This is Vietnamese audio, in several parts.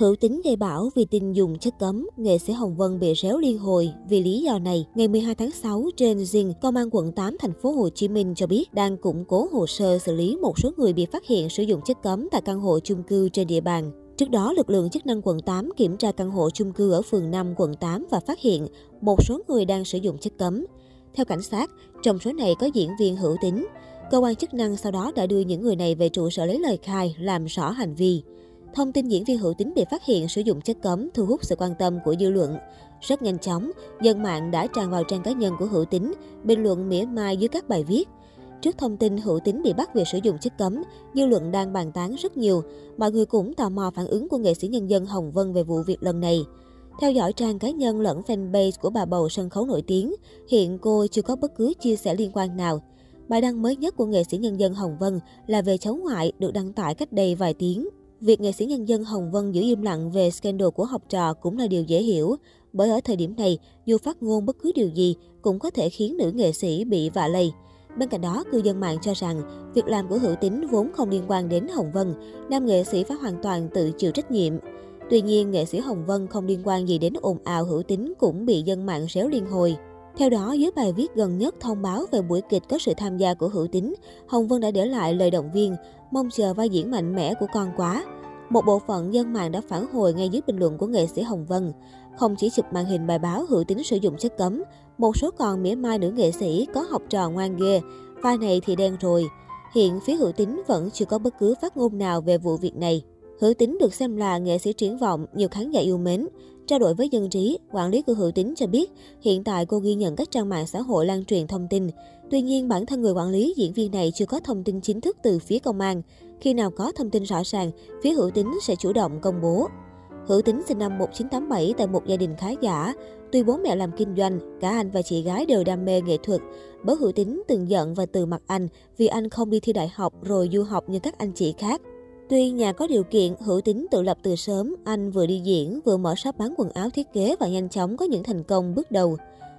Hữu tính gây bảo vì tin dùng chất cấm, nghệ sĩ Hồng Vân bị réo liên hồi vì lý do này. Ngày 12 tháng 6 trên Zing, Công an quận 8 thành phố Hồ Chí Minh cho biết đang củng cố hồ sơ xử lý một số người bị phát hiện sử dụng chất cấm tại căn hộ chung cư trên địa bàn. Trước đó, lực lượng chức năng quận 8 kiểm tra căn hộ chung cư ở phường 5 quận 8 và phát hiện một số người đang sử dụng chất cấm. Theo cảnh sát, trong số này có diễn viên hữu tính. Cơ quan chức năng sau đó đã đưa những người này về trụ sở lấy lời khai, làm rõ hành vi. Thông tin diễn viên hữu tính bị phát hiện sử dụng chất cấm thu hút sự quan tâm của dư luận. Rất nhanh chóng, dân mạng đã tràn vào trang cá nhân của hữu tính, bình luận mỉa mai dưới các bài viết. Trước thông tin hữu tính bị bắt vì sử dụng chất cấm, dư luận đang bàn tán rất nhiều. Mọi người cũng tò mò phản ứng của nghệ sĩ nhân dân Hồng Vân về vụ việc lần này. Theo dõi trang cá nhân lẫn fanpage của bà bầu sân khấu nổi tiếng, hiện cô chưa có bất cứ chia sẻ liên quan nào. Bài đăng mới nhất của nghệ sĩ nhân dân Hồng Vân là về cháu ngoại được đăng tải cách đây vài tiếng. Việc nghệ sĩ nhân dân Hồng Vân giữ im lặng về scandal của học trò cũng là điều dễ hiểu, bởi ở thời điểm này, dù phát ngôn bất cứ điều gì cũng có thể khiến nữ nghệ sĩ bị vạ lây. Bên cạnh đó, cư dân mạng cho rằng việc làm của Hữu Tính vốn không liên quan đến Hồng Vân, nam nghệ sĩ phải hoàn toàn tự chịu trách nhiệm. Tuy nhiên, nghệ sĩ Hồng Vân không liên quan gì đến ồn ào Hữu Tính cũng bị dân mạng réo liên hồi. Theo đó, dưới bài viết gần nhất thông báo về buổi kịch có sự tham gia của Hữu Tính, Hồng Vân đã để lại lời động viên, mong chờ vai diễn mạnh mẽ của con quá. Một bộ phận dân mạng đã phản hồi ngay dưới bình luận của nghệ sĩ Hồng Vân. Không chỉ chụp màn hình bài báo Hữu Tính sử dụng chất cấm, một số còn mỉa mai nữ nghệ sĩ có học trò ngoan ghê, vai này thì đen rồi. Hiện phía Hữu Tính vẫn chưa có bất cứ phát ngôn nào về vụ việc này. Hữu Tính được xem là nghệ sĩ triển vọng, nhiều khán giả yêu mến. Trao đổi với dân trí, quản lý của Hữu Tính cho biết hiện tại cô ghi nhận các trang mạng xã hội lan truyền thông tin. Tuy nhiên, bản thân người quản lý diễn viên này chưa có thông tin chính thức từ phía công an. Khi nào có thông tin rõ ràng, phía Hữu Tính sẽ chủ động công bố. Hữu Tính sinh năm 1987 tại một gia đình khá giả. Tuy bố mẹ làm kinh doanh, cả anh và chị gái đều đam mê nghệ thuật. Bố Hữu Tính từng giận và từ mặt anh vì anh không đi thi đại học rồi du học như các anh chị khác. Tuy nhà có điều kiện, Hữu Tính tự lập từ sớm, anh vừa đi diễn, vừa mở shop bán quần áo thiết kế và nhanh chóng có những thành công bước đầu.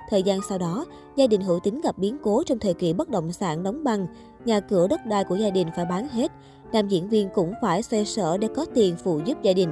Thời gian sau đó, gia đình Hữu Tính gặp biến cố trong thời kỳ bất động sản đóng băng, nhà cửa đất đai của gia đình phải bán hết. Nam diễn viên cũng phải xoay sở để có tiền phụ giúp gia đình.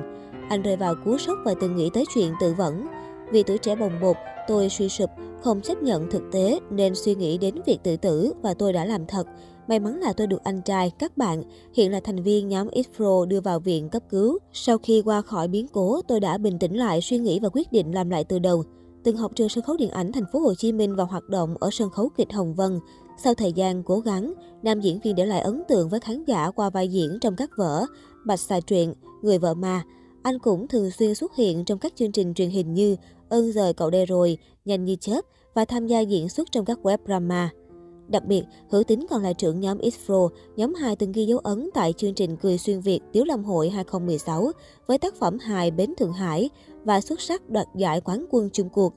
Anh rơi vào cú sốc và từng nghĩ tới chuyện tự vẫn. Vì tuổi trẻ bồng bột, tôi suy sụp, không chấp nhận thực tế nên suy nghĩ đến việc tự tử và tôi đã làm thật. May mắn là tôi được anh trai, các bạn, hiện là thành viên nhóm X-Pro đưa vào viện cấp cứu. Sau khi qua khỏi biến cố, tôi đã bình tĩnh lại suy nghĩ và quyết định làm lại từ đầu. Từng học trường sân khấu điện ảnh thành phố Hồ Chí Minh và hoạt động ở sân khấu kịch Hồng Vân. Sau thời gian cố gắng, nam diễn viên để lại ấn tượng với khán giả qua vai diễn trong các vở Bạch xà truyện, Người vợ ma. Anh cũng thường xuyên xuất hiện trong các chương trình truyền hình như Ơn rời cậu đây rồi, Nhanh như chớp và tham gia diễn xuất trong các web drama. Đặc biệt, Hữu Tính còn là trưởng nhóm X-Pro, nhóm hài từng ghi dấu ấn tại chương trình Cười xuyên Việt Tiếu Lâm Hội 2016 với tác phẩm hài Bến Thượng Hải và xuất sắc đoạt giải quán quân chung cuộc.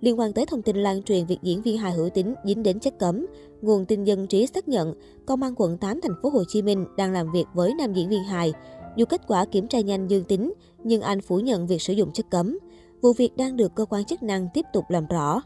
Liên quan tới thông tin lan truyền việc diễn viên hài Hữu Tính dính đến chất cấm, nguồn tin dân trí xác nhận Công an quận 8 thành phố Hồ Chí Minh đang làm việc với nam diễn viên hài. Dù kết quả kiểm tra nhanh dương tính, nhưng anh phủ nhận việc sử dụng chất cấm. Vụ việc đang được cơ quan chức năng tiếp tục làm rõ.